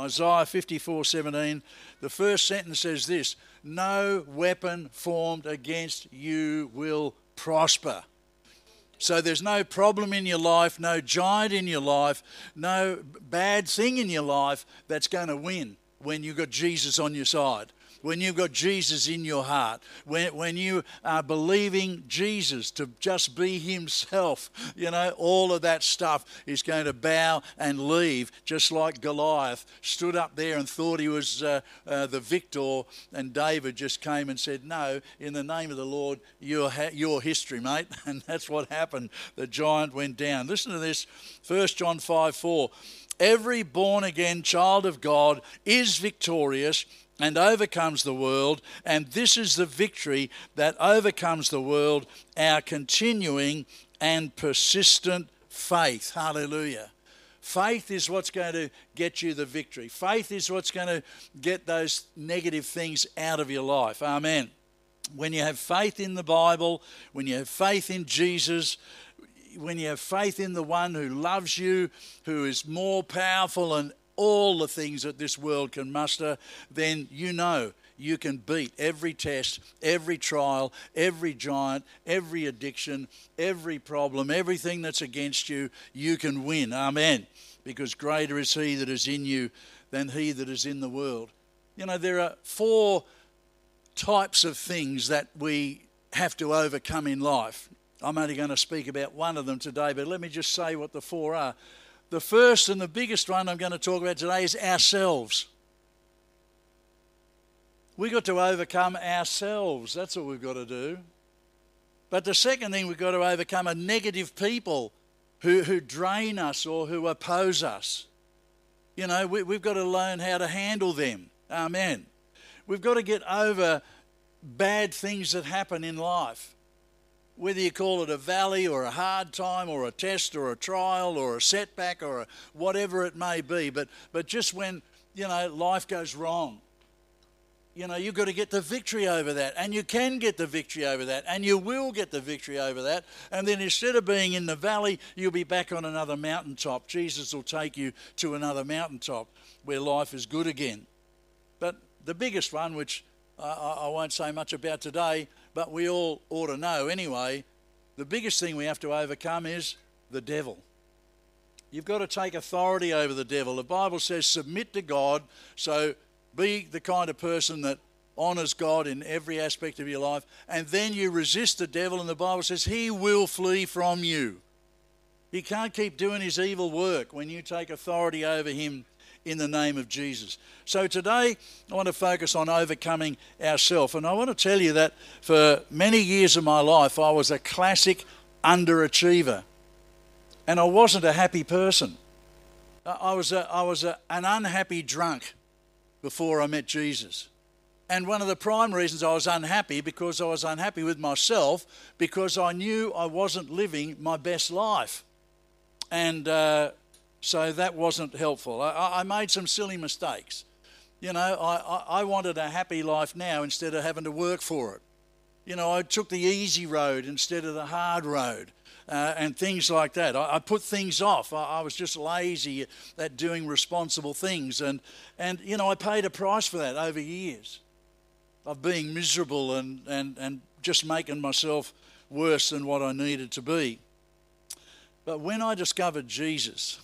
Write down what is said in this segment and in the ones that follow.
Isaiah 54 17, the first sentence says this No weapon formed against you will prosper. So there's no problem in your life, no giant in your life, no bad thing in your life that's going to win when you've got Jesus on your side when you've got Jesus in your heart, when, when you are believing Jesus to just be Himself, you know, all of that stuff is going to bow and leave, just like Goliath stood up there and thought he was uh, uh, the victor, and David just came and said, No, in the name of the Lord, your, ha- your history, mate. And that's what happened. The giant went down. Listen to this 1 John 5 4. Every born again child of God is victorious and overcomes the world. And this is the victory that overcomes the world, our continuing and persistent faith. Hallelujah. Faith is what's going to get you the victory. Faith is what's going to get those negative things out of your life. Amen. When you have faith in the Bible, when you have faith in Jesus, when you have faith in the one who loves you, who is more powerful and all the things that this world can muster, then you know you can beat every test, every trial, every giant, every addiction, every problem, everything that's against you, you can win. Amen. Because greater is He that is in you than He that is in the world. You know, there are four types of things that we have to overcome in life. I'm only going to speak about one of them today, but let me just say what the four are. The first and the biggest one I'm going to talk about today is ourselves. We've got to overcome ourselves. That's what we've got to do. But the second thing we've got to overcome are negative people who, who drain us or who oppose us. You know, we, we've got to learn how to handle them. Amen. We've got to get over bad things that happen in life whether you call it a valley or a hard time or a test or a trial or a setback or a whatever it may be, but, but just when, you know, life goes wrong, you know, you've got to get the victory over that. And you can get the victory over that. And you will get the victory over that. And then instead of being in the valley, you'll be back on another mountaintop. Jesus will take you to another mountaintop where life is good again. But the biggest one, which I, I won't say much about today, but we all ought to know anyway. The biggest thing we have to overcome is the devil. You've got to take authority over the devil. The Bible says, submit to God. So be the kind of person that honors God in every aspect of your life. And then you resist the devil, and the Bible says, he will flee from you. He can't keep doing his evil work when you take authority over him in the name of Jesus. So today I want to focus on overcoming ourselves. And I want to tell you that for many years of my life, I was a classic underachiever. And I wasn't a happy person. I was, a, I was a, an unhappy drunk before I met Jesus. And one of the prime reasons I was unhappy because I was unhappy with myself because I knew I wasn't living my best life. And uh, so that wasn't helpful. I, I made some silly mistakes. You know, I, I wanted a happy life now instead of having to work for it. You know, I took the easy road instead of the hard road. Uh, and things like that. I, I put things off. I, I, was just lazy at doing responsible things, and and you know I paid a price for that over years, of being miserable and and and just making myself worse than what I needed to be. But when I discovered Jesus,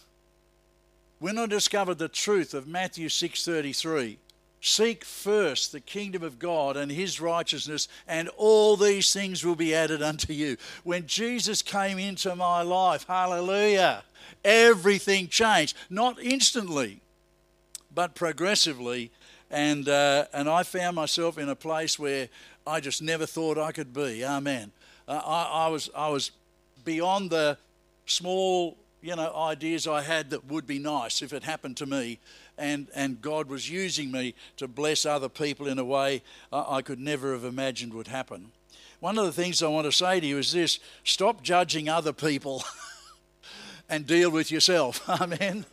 when I discovered the truth of Matthew 6:33, seek first the kingdom of God and his righteousness and all these things will be added unto you. When Jesus came into my life, hallelujah, everything changed, not instantly, but progressively and uh, and I found myself in a place where I just never thought I could be. Amen. Uh, I, I was I was beyond the small you know, ideas I had that would be nice if it happened to me. And, and God was using me to bless other people in a way I could never have imagined would happen. One of the things I want to say to you is this stop judging other people and deal with yourself. Amen.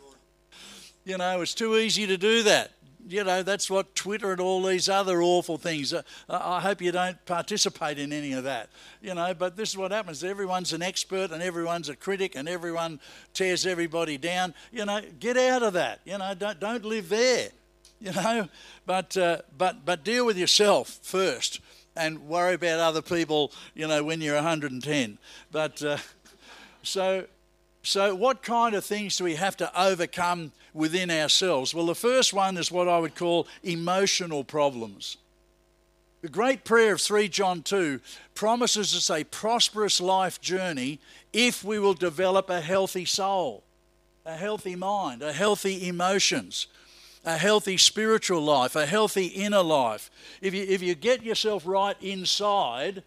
You know, it's too easy to do that. You know, that's what Twitter and all these other awful things. Uh, I hope you don't participate in any of that, you know. But this is what happens: everyone's an expert, and everyone's a critic, and everyone tears everybody down. You know, get out of that. You know, don't don't live there. You know, but uh, but but deal with yourself first, and worry about other people. You know, when you're 110. But uh, so so, what kind of things do we have to overcome within ourselves? Well, the first one is what I would call emotional problems. The great prayer of 3 John 2 promises us a prosperous life journey if we will develop a healthy soul, a healthy mind, a healthy emotions, a healthy spiritual life, a healthy inner life. If you, if you get yourself right inside,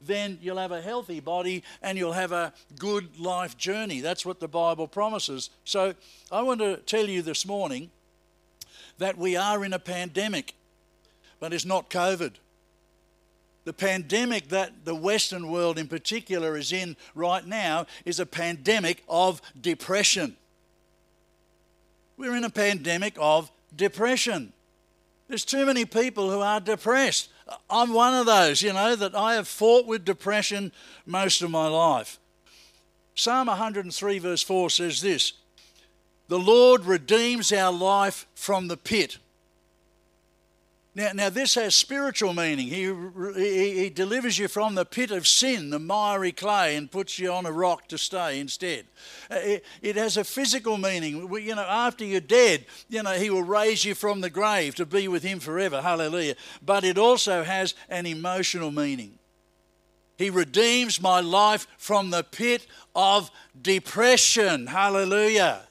then you'll have a healthy body and you'll have a good life journey. That's what the Bible promises. So I want to tell you this morning that we are in a pandemic, but it's not COVID. The pandemic that the Western world in particular is in right now is a pandemic of depression. We're in a pandemic of depression. There's too many people who are depressed. I'm one of those, you know, that I have fought with depression most of my life. Psalm 103, verse 4 says this The Lord redeems our life from the pit. Now, now this has spiritual meaning. He, he, he, delivers you from the pit of sin, the miry clay, and puts you on a rock to stay instead. Uh, it, it has a physical meaning. You know, after you're dead, you know, He will raise you from the grave to be with Him forever. Hallelujah. But it also has an emotional meaning. He redeems my life from the pit of depression. Hallelujah.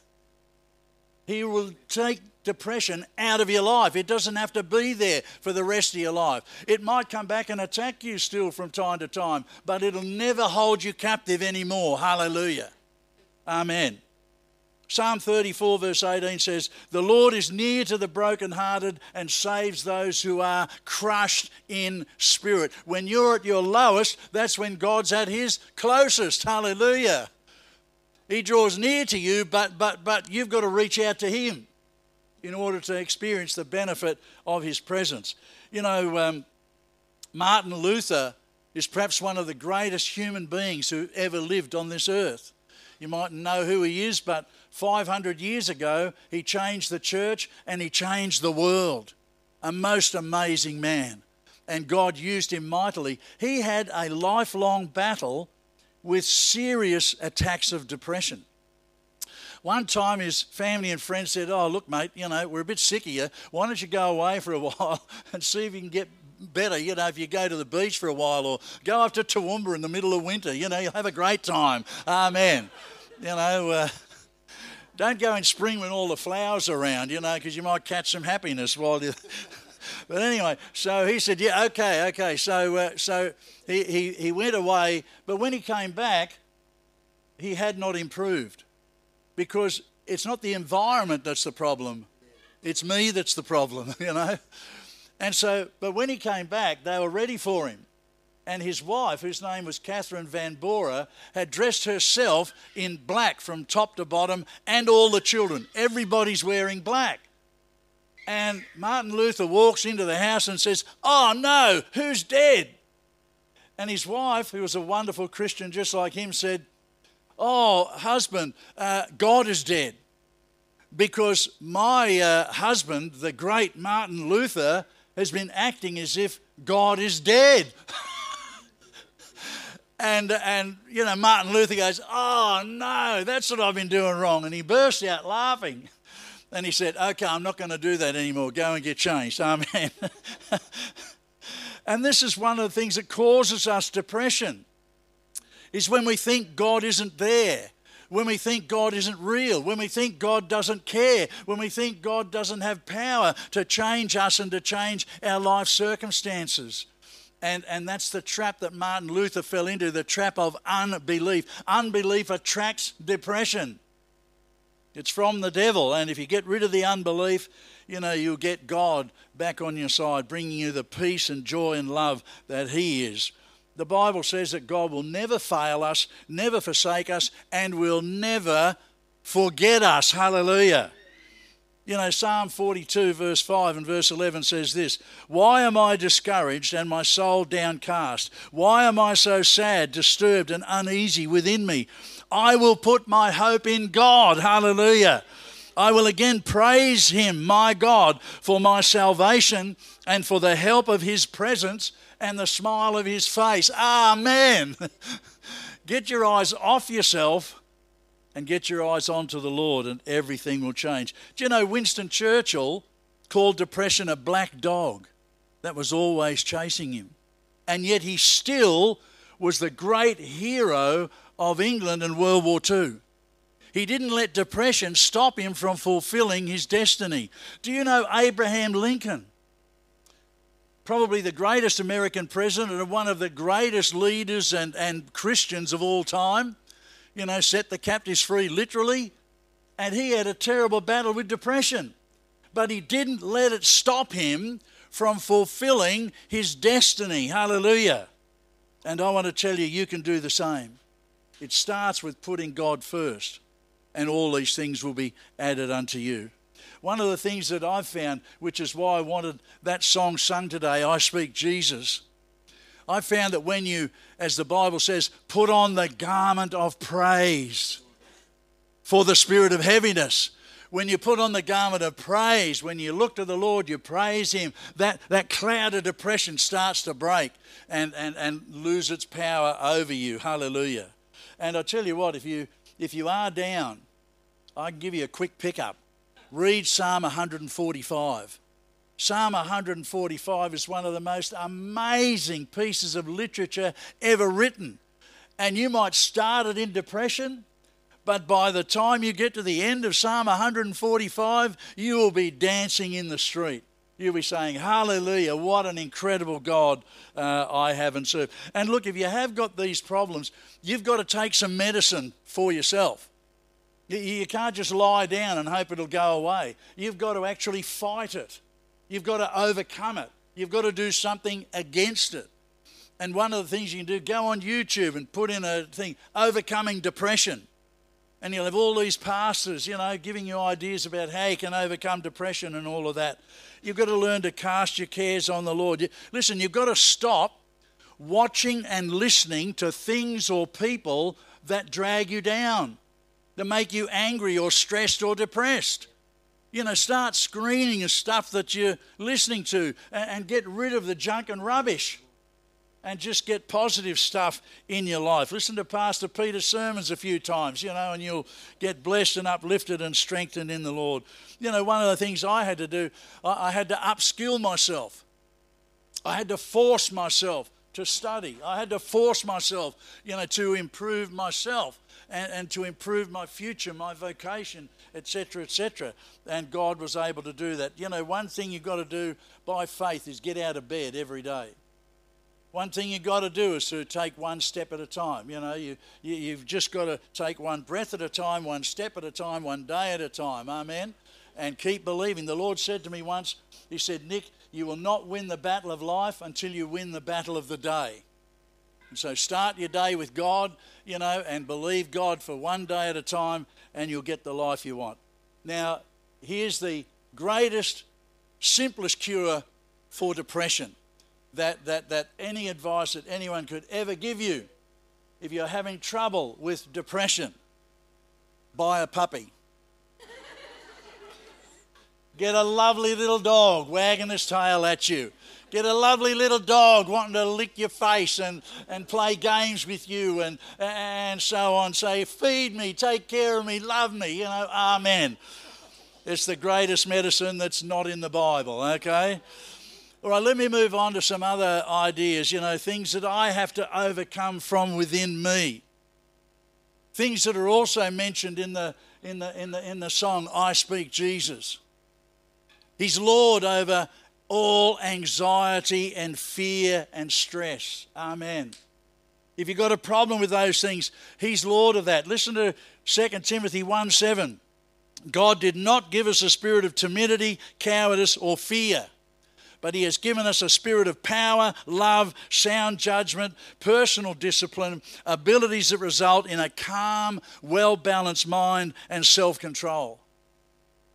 He will take depression out of your life. It doesn't have to be there for the rest of your life. It might come back and attack you still from time to time, but it'll never hold you captive anymore. Hallelujah. Amen. Psalm 34, verse 18 says, The Lord is near to the brokenhearted and saves those who are crushed in spirit. When you're at your lowest, that's when God's at his closest. Hallelujah. He draws near to you, but, but, but you've got to reach out to him in order to experience the benefit of his presence. You know, um, Martin Luther is perhaps one of the greatest human beings who ever lived on this earth. You might know who he is, but 500 years ago, he changed the church and he changed the world. A most amazing man. And God used him mightily. He had a lifelong battle with serious attacks of depression. One time his family and friends said, Oh, look, mate, you know, we're a bit sick of you. Why don't you go away for a while and see if you can get better, you know, if you go to the beach for a while or go up to Toowoomba in the middle of winter, you know, you'll have a great time. Amen. You know, uh, don't go in spring when all the flowers are around, you know, because you might catch some happiness while you. but anyway, so he said, "Yeah, okay, okay." So, uh, so he, he he went away, but when he came back, he had not improved because it's not the environment that's the problem. It's me that's the problem, you know. And so, but when he came back, they were ready for him. And his wife, whose name was Catherine von Bora, had dressed herself in black from top to bottom, and all the children. Everybody's wearing black. And Martin Luther walks into the house and says, Oh no, who's dead? And his wife, who was a wonderful Christian just like him, said, Oh, husband, uh, God is dead. Because my uh, husband, the great Martin Luther, has been acting as if God is dead. and, and, you know, Martin Luther goes, Oh, no, that's what I've been doing wrong. And he burst out laughing. And he said, Okay, I'm not going to do that anymore. Go and get changed. Amen. and this is one of the things that causes us depression is when we think God isn't there, when we think God isn't real, when we think God doesn't care, when we think God doesn't have power to change us and to change our life circumstances. And, and that's the trap that Martin Luther fell into the trap of unbelief. Unbelief attracts depression. It's from the devil. And if you get rid of the unbelief, you know, you'll get God back on your side, bringing you the peace and joy and love that He is the Bible says that God will never fail us, never forsake us, and will never forget us. Hallelujah. You know, Psalm 42, verse 5 and verse 11 says this Why am I discouraged and my soul downcast? Why am I so sad, disturbed, and uneasy within me? I will put my hope in God. Hallelujah. I will again praise him, my God, for my salvation and for the help of his presence and the smile of his face. Amen. Get your eyes off yourself and get your eyes onto the Lord, and everything will change. Do you know Winston Churchill called depression a black dog that was always chasing him? And yet he still was the great hero of England in World War II. He didn't let depression stop him from fulfilling his destiny. Do you know Abraham Lincoln? Probably the greatest American president and one of the greatest leaders and, and Christians of all time you know, set the captives free literally. And he had a terrible battle with depression. But he didn't let it stop him from fulfilling his destiny. Hallelujah. And I want to tell you, you can do the same. It starts with putting God first, and all these things will be added unto you. One of the things that I've found, which is why I wanted that song sung today, I Speak Jesus, I found that when you, as the Bible says, put on the garment of praise for the spirit of heaviness, when you put on the garment of praise, when you look to the Lord, you praise Him, that, that cloud of depression starts to break and, and, and lose its power over you. Hallelujah. And I tell you what, if you, if you are down, I can give you a quick pickup. Read Psalm 145. Psalm 145 is one of the most amazing pieces of literature ever written. And you might start it in depression, but by the time you get to the end of Psalm 145, you will be dancing in the street. You'll be saying, Hallelujah, what an incredible God uh, I have and serve. And look, if you have got these problems, you've got to take some medicine for yourself. You can't just lie down and hope it'll go away. You've got to actually fight it. You've got to overcome it. You've got to do something against it. And one of the things you can do, go on YouTube and put in a thing, overcoming depression. And you'll have all these pastors, you know, giving you ideas about how you can overcome depression and all of that. You've got to learn to cast your cares on the Lord. Listen, you've got to stop watching and listening to things or people that drag you down, that make you angry or stressed or depressed. You know, start screening the stuff that you're listening to and, and get rid of the junk and rubbish and just get positive stuff in your life. Listen to Pastor Peter's sermons a few times, you know, and you'll get blessed and uplifted and strengthened in the Lord. You know, one of the things I had to do, I, I had to upskill myself. I had to force myself to study. I had to force myself, you know, to improve myself and, and to improve my future, my vocation, etc., etc. And God was able to do that. You know, one thing you've got to do by faith is get out of bed every day. One thing you've got to do is to take one step at a time. You know, you, you, you've just got to take one breath at a time, one step at a time, one day at a time. Amen. And keep believing. The Lord said to me once, He said, Nick, you will not win the battle of life until you win the battle of the day. And so start your day with God, you know, and believe God for one day at a time, and you'll get the life you want. Now, here's the greatest, simplest cure for depression that, that, that any advice that anyone could ever give you. If you're having trouble with depression, buy a puppy. Get a lovely little dog wagging his tail at you. Get a lovely little dog wanting to lick your face and, and play games with you and, and so on. Say, feed me, take care of me, love me, you know, amen. It's the greatest medicine that's not in the Bible, okay? All right, let me move on to some other ideas, you know, things that I have to overcome from within me. Things that are also mentioned in the, in the, in the, in the song, I Speak Jesus. He's Lord over all anxiety and fear and stress. Amen. If you've got a problem with those things, He's Lord of that. Listen to 2 Timothy 1 7. God did not give us a spirit of timidity, cowardice, or fear, but He has given us a spirit of power, love, sound judgment, personal discipline, abilities that result in a calm, well balanced mind and self control.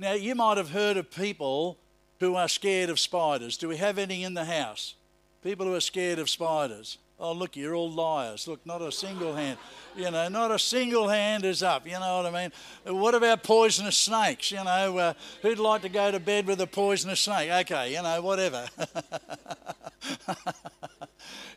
Now, you might have heard of people who are scared of spiders. Do we have any in the house? People who are scared of spiders. Oh, look, you're all liars. Look, not a single hand. You know, not a single hand is up. You know what I mean? What about poisonous snakes? You know, uh, who'd like to go to bed with a poisonous snake? Okay, you know, whatever.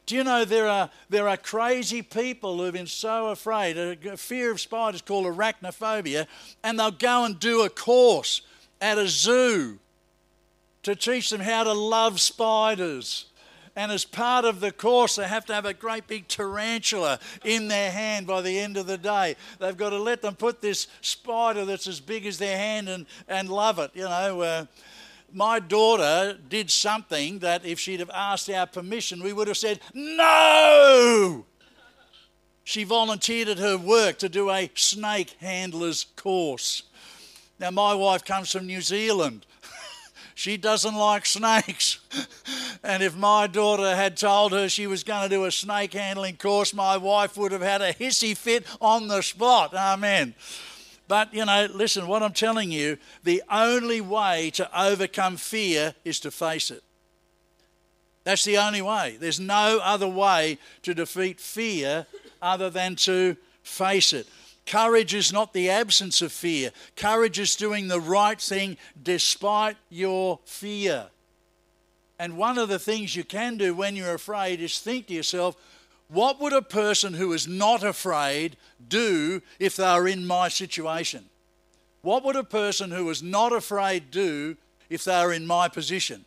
Do you know there are, there are crazy people who've been so afraid, a fear of spiders called arachnophobia, and they'll go and do a course at a zoo to teach them how to love spiders. And as part of the course, they have to have a great big tarantula in their hand by the end of the day. They've got to let them put this spider that's as big as their hand and, and love it. You know, uh, my daughter did something that if she'd have asked our permission, we would have said, no! She volunteered at her work to do a snake handler's course. Now, my wife comes from New Zealand. She doesn't like snakes. and if my daughter had told her she was going to do a snake handling course, my wife would have had a hissy fit on the spot. Amen. But, you know, listen, what I'm telling you, the only way to overcome fear is to face it. That's the only way. There's no other way to defeat fear other than to face it. Courage is not the absence of fear. Courage is doing the right thing despite your fear. And one of the things you can do when you're afraid is think to yourself, what would a person who is not afraid do if they are in my situation? What would a person who is not afraid do if they are in my position?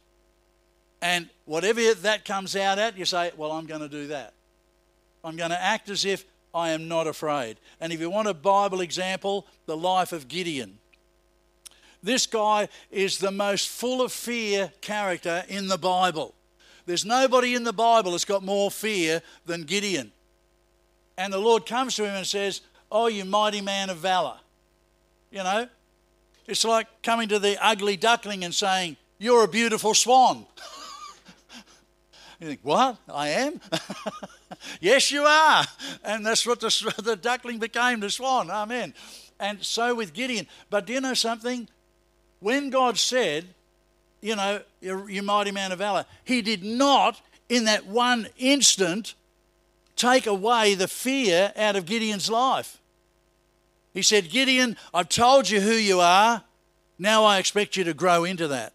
And whatever that comes out at, you say, Well, I'm going to do that. I'm going to act as if I am not afraid. And if you want a Bible example, the life of Gideon. This guy is the most full of fear character in the Bible. There's nobody in the Bible that's got more fear than Gideon. And the Lord comes to him and says, Oh, you mighty man of valor. You know, it's like coming to the ugly duckling and saying, You're a beautiful swan. you think, What? I am? yes, you are. And that's what the, the duckling became, the swan. Amen. And so with Gideon. But do you know something? When God said, you know, you mighty man of valor. He did not, in that one instant, take away the fear out of Gideon's life. He said, Gideon, I've told you who you are. Now I expect you to grow into that.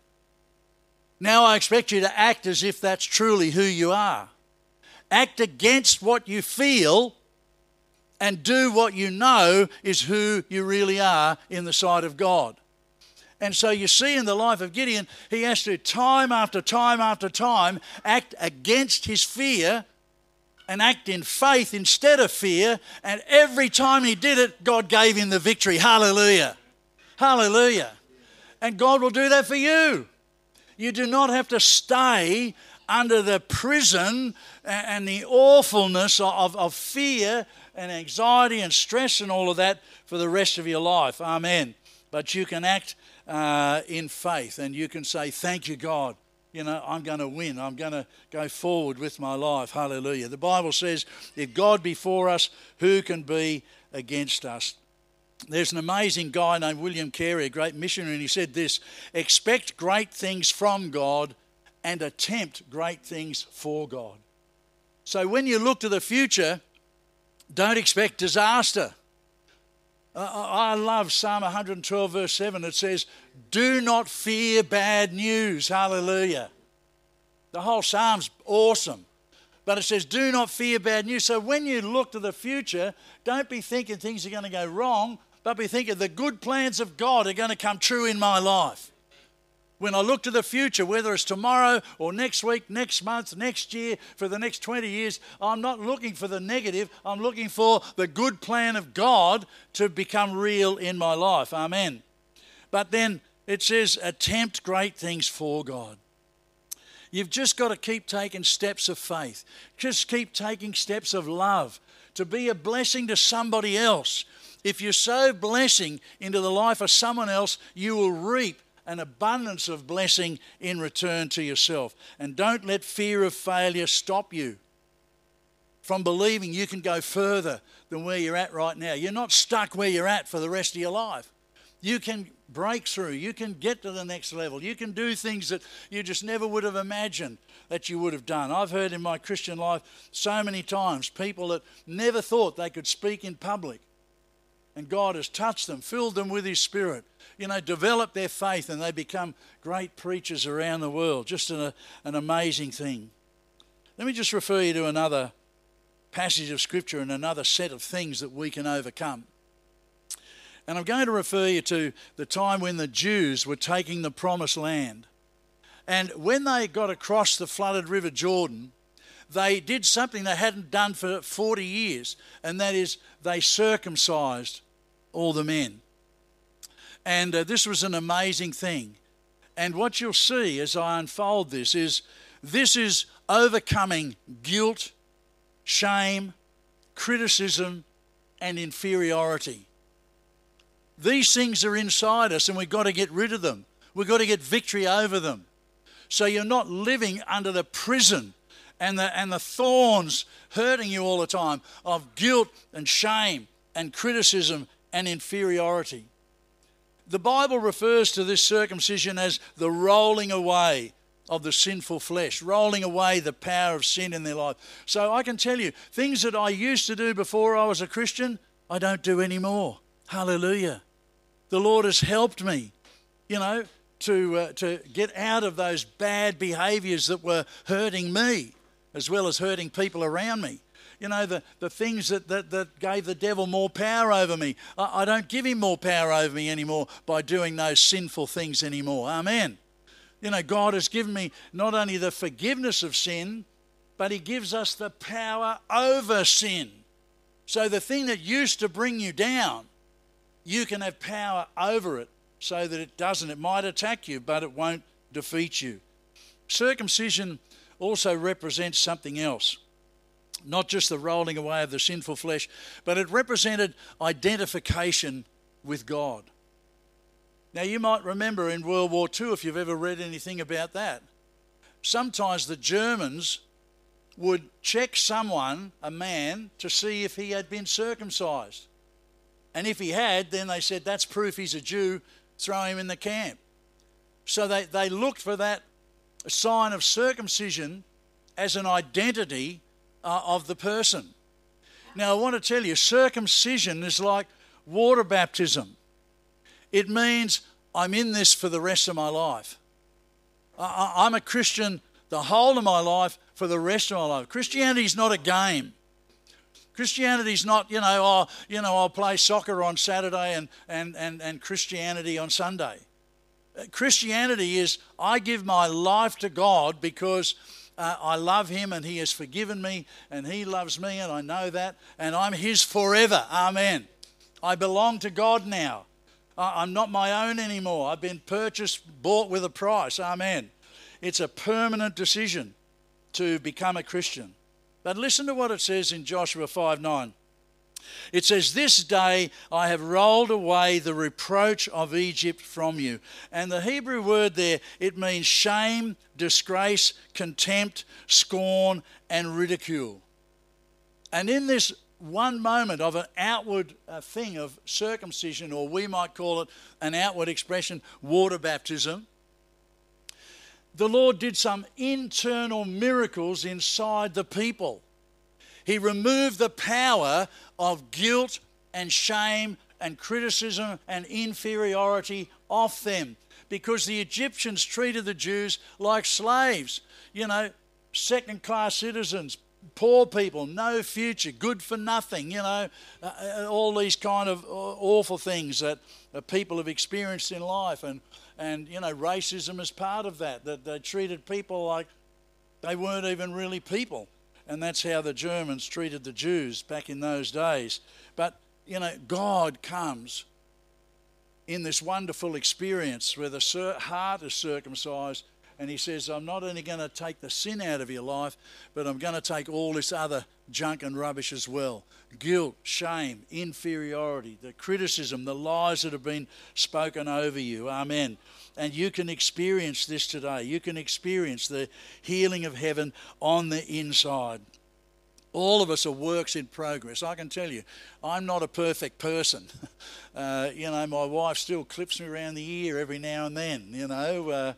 Now I expect you to act as if that's truly who you are. Act against what you feel and do what you know is who you really are in the sight of God. And so you see in the life of Gideon, he has to time after time after time act against his fear and act in faith instead of fear. And every time he did it, God gave him the victory. Hallelujah. Hallelujah. And God will do that for you. You do not have to stay under the prison and the awfulness of, of fear and anxiety and stress and all of that for the rest of your life. Amen. But you can act uh, in faith. And you can say, Thank you, God. You know, I'm going to win. I'm going to go forward with my life. Hallelujah. The Bible says, If God be for us, who can be against us? There's an amazing guy named William Carey, a great missionary, and he said this expect great things from God and attempt great things for God. So when you look to the future, don't expect disaster. I love Psalm 112, verse 7. It says, Do not fear bad news. Hallelujah. The whole Psalm's awesome. But it says, Do not fear bad news. So when you look to the future, don't be thinking things are going to go wrong, but be thinking the good plans of God are going to come true in my life when I look to the future, whether it's tomorrow or next week, next month, next year, for the next 20 years, I'm not looking for the negative. I'm looking for the good plan of God to become real in my life. Amen. But then it says, attempt great things for God. You've just got to keep taking steps of faith, just keep taking steps of love to be a blessing to somebody else. If you sow blessing into the life of someone else, you will reap an abundance of blessing in return to yourself. And don't let fear of failure stop you from believing you can go further than where you're at right now. You're not stuck where you're at for the rest of your life. You can break through. You can get to the next level. You can do things that you just never would have imagined that you would have done. I've heard in my Christian life so many times people that never thought they could speak in public. And God has touched them, filled them with His Spirit, you know, developed their faith, and they become great preachers around the world. Just an, an amazing thing. Let me just refer you to another passage of Scripture and another set of things that we can overcome. And I'm going to refer you to the time when the Jews were taking the promised land. And when they got across the flooded River Jordan, they did something they hadn't done for 40 years, and that is they circumcised all the men. And uh, this was an amazing thing. And what you'll see as I unfold this is this is overcoming guilt, shame, criticism, and inferiority. These things are inside us, and we've got to get rid of them. We've got to get victory over them. So you're not living under the prison and the, and the thorns hurting you all the time of guilt and shame and criticism and inferiority. The Bible refers to this circumcision as the rolling away of the sinful flesh, rolling away the power of sin in their life. So I can tell you, things that I used to do before I was a Christian, I don't do anymore. Hallelujah. The Lord has helped me, you know, to, uh, to get out of those bad behaviors that were hurting me as well as hurting people around me. You know, the, the things that, that, that gave the devil more power over me. I, I don't give him more power over me anymore by doing those sinful things anymore. Amen. You know, God has given me not only the forgiveness of sin, but He gives us the power over sin. So the thing that used to bring you down, you can have power over it so that it doesn't. It might attack you, but it won't defeat you. Circumcision also represents something else. Not just the rolling away of the sinful flesh, but it represented identification with God. Now, you might remember in World War II, if you've ever read anything about that, sometimes the Germans would check someone, a man, to see if he had been circumcised. And if he had, then they said, that's proof he's a Jew, throw him in the camp. So they, they looked for that sign of circumcision as an identity uh, of the person. Now, I want to tell you, circumcision is like water baptism. It means I'm in this for the rest of my life. I, am a Christian the whole of my life for the rest of my life. Christianity is not a game. Christianity is not, you know, oh, you know, I'll play soccer on Saturday and, and, and, and Christianity on Sunday. Christianity is I give my life to God because uh, I love Him and He has forgiven me and He loves me and I know that and I'm His forever. Amen. I belong to God now. I'm not my own anymore. I've been purchased, bought with a price. Amen. It's a permanent decision to become a Christian. But listen to what it says in Joshua 5 9. It says, This day I have rolled away the reproach of Egypt from you. And the Hebrew word there, it means shame, disgrace, contempt, scorn, and ridicule. And in this one moment of an outward uh, thing of circumcision, or we might call it an outward expression, water baptism, the Lord did some internal miracles inside the people. He removed the power of guilt and shame and criticism and inferiority off them because the Egyptians treated the Jews like slaves, you know, second class citizens, poor people, no future, good for nothing, you know, uh, uh all these kind of uh, awful things that people have experienced in life. And, and, you know, racism is part of that, that they treated people like they weren't even really people. And that's how the Germans treated the Jews back in those days. But, you know, God comes in this wonderful experience where the heart is circumcised and he says, I'm not only going to take the sin out of your life, but I'm going to take all this other junk and rubbish as well guilt, shame, inferiority, the criticism, the lies that have been spoken over you. Amen. And you can experience this today. You can experience the healing of heaven on the inside. All of us are works in progress. I can tell you, I'm not a perfect person. Uh, you know, my wife still clips me around the ear every now and then. You know, uh,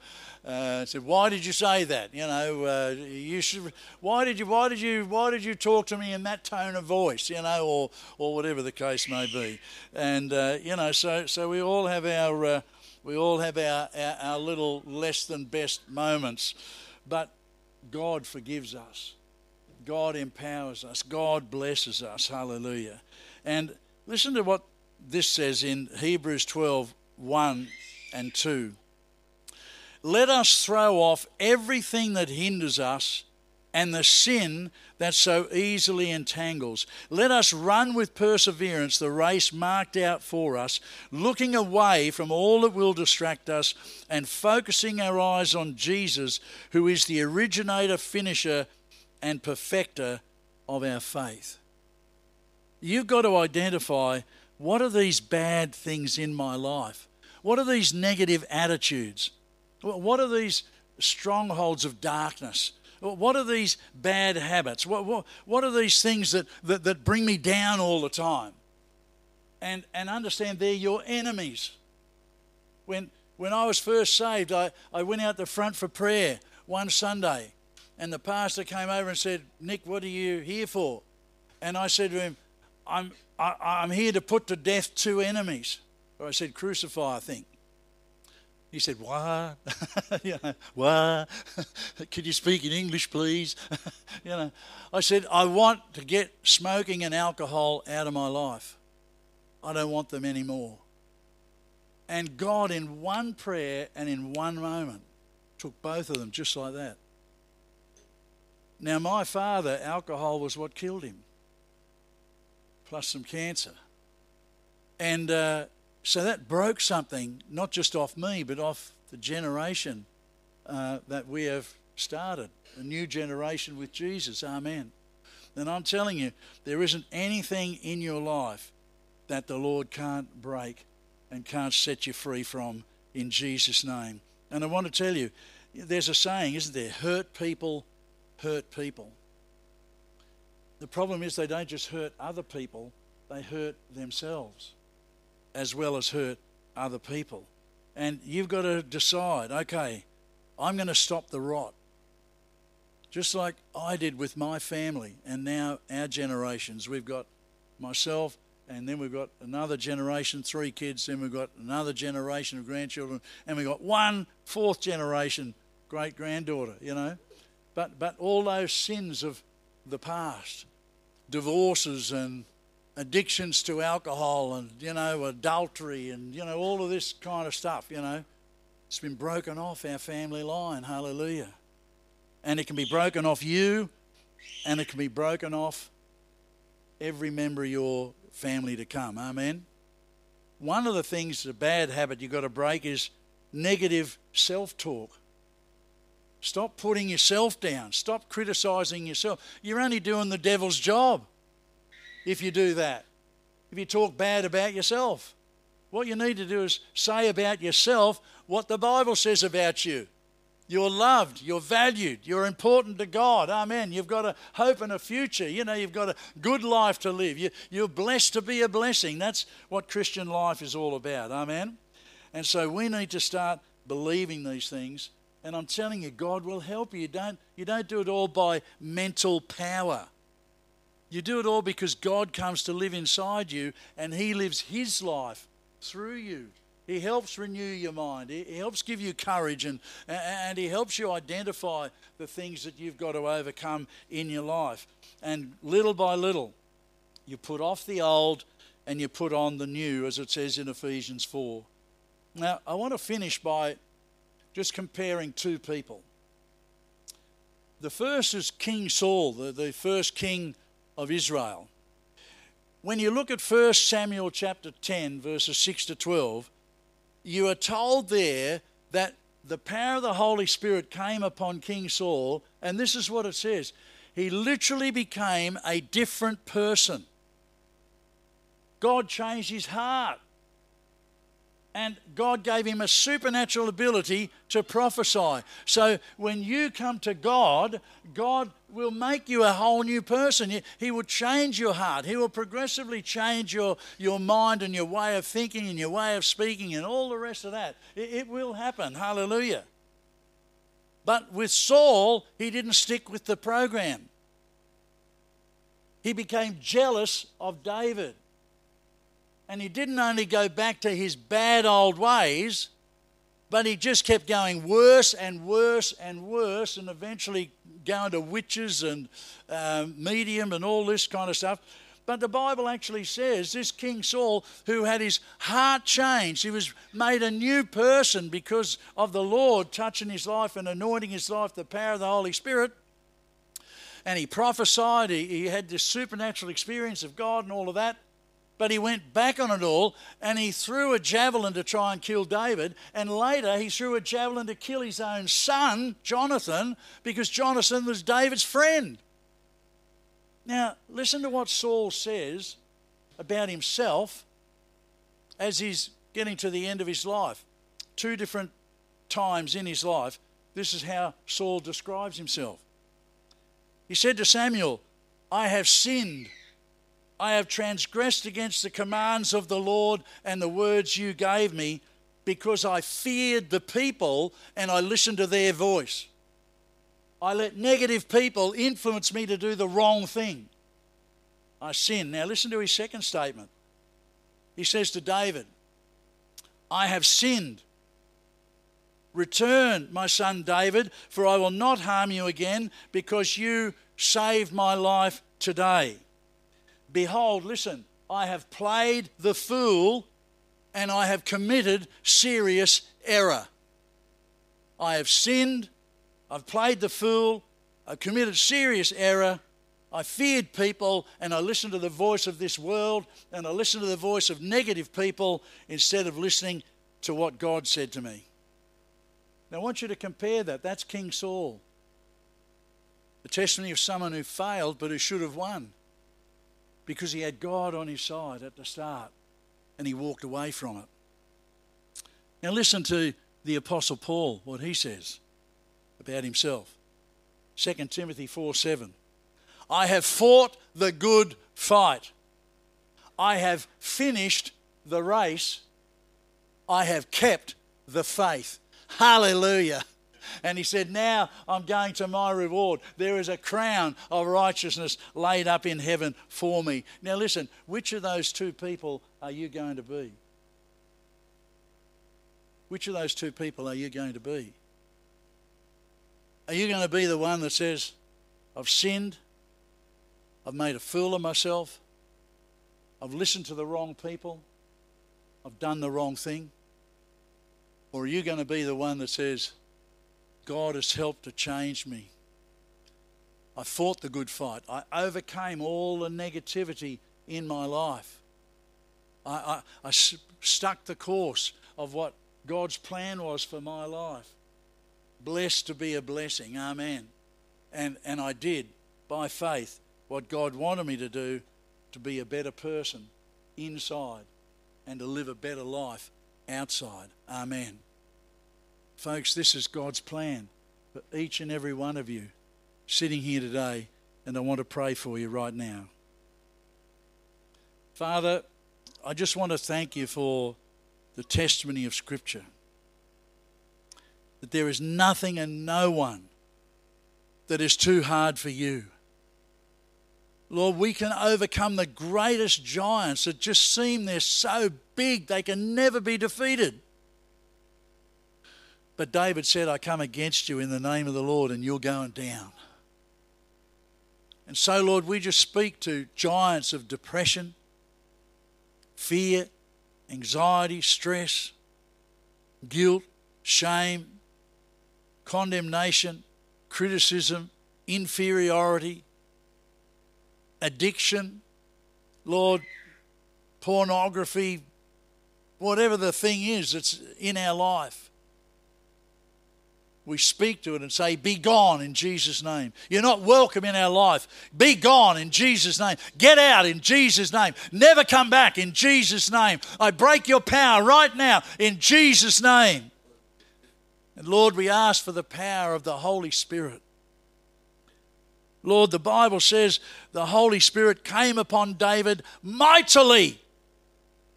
uh, said, "Why did you say that? You know, uh, you should. Why did you? Why did you? Why did you talk to me in that tone of voice? You know, or or whatever the case may be." And uh, you know, so so we all have our uh, we all have our, our our little less than best moments, but God forgives us. God empowers us. God blesses us. Hallelujah. And listen to what this says in Hebrews 12 1 and 2. Let us throw off everything that hinders us and the sin that so easily entangles. Let us run with perseverance the race marked out for us, looking away from all that will distract us and focusing our eyes on Jesus, who is the originator, finisher, and perfecter of our faith. You've got to identify what are these bad things in my life? What are these negative attitudes? What are these strongholds of darkness? What are these bad habits? What, what, what are these things that, that, that bring me down all the time? And, and understand they're your enemies. When, when I was first saved, I, I went out the front for prayer one Sunday, and the pastor came over and said, Nick, what are you here for? And I said to him, I'm, I, am i am here to put to death two enemies. Or I said, crucify, I think. He said, What? you know, what? Could you speak in English, please? you know, I said, I want to get smoking and alcohol out of my life. I don't want them anymore. And God, in one prayer and in one moment, took both of them just like that. Now, my father, alcohol was what killed him, plus some cancer. And uh, so that broke something, not just off me, but off the generation uh, that we have started. A new generation with Jesus. Amen. And I'm telling you, there isn't anything in your life that the Lord can't break and can't set you free from in Jesus' name. And I want to tell you, there's a saying, isn't there? Hurt people hurt people. The problem is they don't just hurt other people, they hurt themselves as well as hurt other people. And you've got to decide okay, I'm going to stop the rot. Just like I did with my family, and now our generations. We've got myself, and then we've got another generation, three kids, then we've got another generation of grandchildren, and we've got one fourth generation great granddaughter, you know. But, but all those sins of the past, divorces and addictions to alcohol and, you know, adultery and, you know, all of this kind of stuff, you know. It's been broken off our family line. Hallelujah. And it can be broken off you and it can be broken off every member of your family to come. Amen. One of the things, a bad habit you've got to break is negative self talk. Stop putting yourself down. Stop criticizing yourself. You're only doing the devil's job if you do that. If you talk bad about yourself, what you need to do is say about yourself what the Bible says about you. You're loved, you're valued, you're important to God. Amen. You've got a hope and a future. You know, you've got a good life to live. You, you're blessed to be a blessing. That's what Christian life is all about. Amen. And so we need to start believing these things. And I'm telling you, God will help you. You don't, you don't do it all by mental power. You do it all because God comes to live inside you and He lives His life through you. He helps renew your mind. He helps give you courage and, and He helps you identify the things that you've got to overcome in your life. And little by little, you put off the old and you put on the new, as it says in Ephesians 4. Now, I want to finish by just comparing two people. The first is King Saul, the, the first king of Israel. When you look at 1 Samuel chapter 10, verses 6 to 12, you are told there that the power of the Holy Spirit came upon King Saul, and this is what it says he literally became a different person. God changed his heart. And God gave him a supernatural ability to prophesy. So when you come to God, God will make you a whole new person. He will change your heart. He will progressively change your, your mind and your way of thinking and your way of speaking and all the rest of that. It, it will happen. Hallelujah. But with Saul, he didn't stick with the program. He became jealous of David. And he didn't only go back to his bad old ways, but he just kept going worse and worse and worse, and eventually going to witches and uh, medium and all this kind of stuff. But the Bible actually says this King Saul, who had his heart changed, he was made a new person because of the Lord touching his life and anointing his life, the power of the Holy Spirit. And he prophesied, he, he had this supernatural experience of God and all of that. But he went back on it all and he threw a javelin to try and kill David. And later he threw a javelin to kill his own son, Jonathan, because Jonathan was David's friend. Now, listen to what Saul says about himself as he's getting to the end of his life. Two different times in his life, this is how Saul describes himself. He said to Samuel, I have sinned I have transgressed against the commands of the Lord and the words you gave me because I feared the people and I listened to their voice. I let negative people influence me to do the wrong thing. I sin. Now, listen to his second statement. He says to David, I have sinned. Return, my son David, for I will not harm you again because you saved my life today. Behold, listen, I have played the fool and I have committed serious error. I have sinned, I've played the fool, I've committed serious error. I feared people and I listened to the voice of this world and I listened to the voice of negative people instead of listening to what God said to me. Now I want you to compare that. That's King Saul. The testimony of someone who failed but who should have won because he had God on his side at the start and he walked away from it. Now, listen to the Apostle Paul, what he says about himself. 2 Timothy 4 7. I have fought the good fight. I have finished the race. I have kept the faith. Hallelujah. And he said, Now I'm going to my reward. There is a crown of righteousness laid up in heaven for me. Now, listen, which of those two people are you going to be? Which of those two people are you going to be? Are you going to be the one that says, I've sinned, I've made a fool of myself, I've listened to the wrong people, I've done the wrong thing? Or are you going to be the one that says, God has helped to change me. I fought the good fight. I overcame all the negativity in my life. I, I, I stuck the course of what God's plan was for my life. Blessed to be a blessing. Amen. And, and I did, by faith, what God wanted me to do to be a better person inside and to live a better life outside. Amen. Folks, this is God's plan for each and every one of you sitting here today, and I want to pray for you right now. Father, I just want to thank you for the testimony of Scripture that there is nothing and no one that is too hard for you. Lord, we can overcome the greatest giants that just seem they're so big they can never be defeated. But David said, I come against you in the name of the Lord, and you're going down. And so, Lord, we just speak to giants of depression, fear, anxiety, stress, guilt, shame, condemnation, criticism, inferiority, addiction, Lord, pornography, whatever the thing is that's in our life. We speak to it and say, Be gone in Jesus' name. You're not welcome in our life. Be gone in Jesus' name. Get out in Jesus' name. Never come back in Jesus' name. I break your power right now in Jesus' name. And Lord, we ask for the power of the Holy Spirit. Lord, the Bible says the Holy Spirit came upon David mightily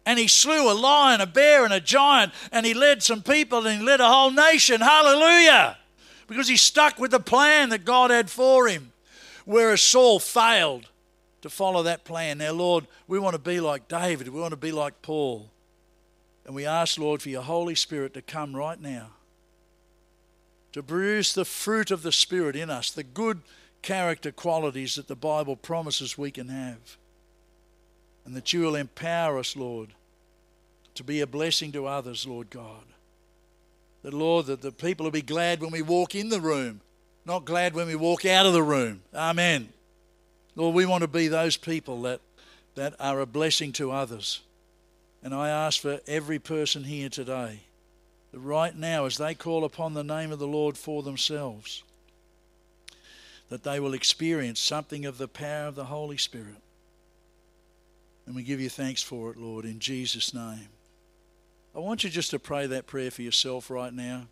and he slew a lion, a bear, and a giant, and he led some people and he led a whole nation. Hallelujah! Because he stuck with the plan that God had for him, whereas Saul failed to follow that plan. Now, Lord, we want to be like David, we want to be like Paul. And we ask, Lord, for your Holy Spirit to come right now, to produce the fruit of the Spirit in us, the good character qualities that the Bible promises we can have. And that you will empower us, Lord, to be a blessing to others, Lord God. That, Lord, that the people will be glad when we walk in the room, not glad when we walk out of the room. Amen. Lord, we want to be those people that, that are a blessing to others. And I ask for every person here today that right now, as they call upon the name of the Lord for themselves, that they will experience something of the power of the Holy Spirit. And we give you thanks for it, Lord, in Jesus' name. I want you just to pray that prayer for yourself right now.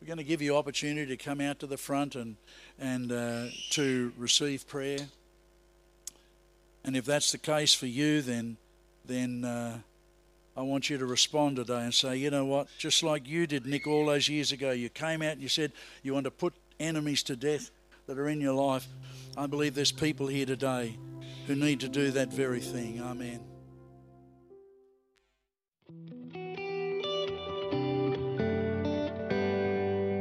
We're going to give you opportunity to come out to the front and and uh, to receive prayer. And if that's the case for you, then then uh, I want you to respond today and say, you know what? Just like you did, Nick, all those years ago, you came out and you said you want to put enemies to death that are in your life. I believe there's people here today who need to do that very thing. Amen.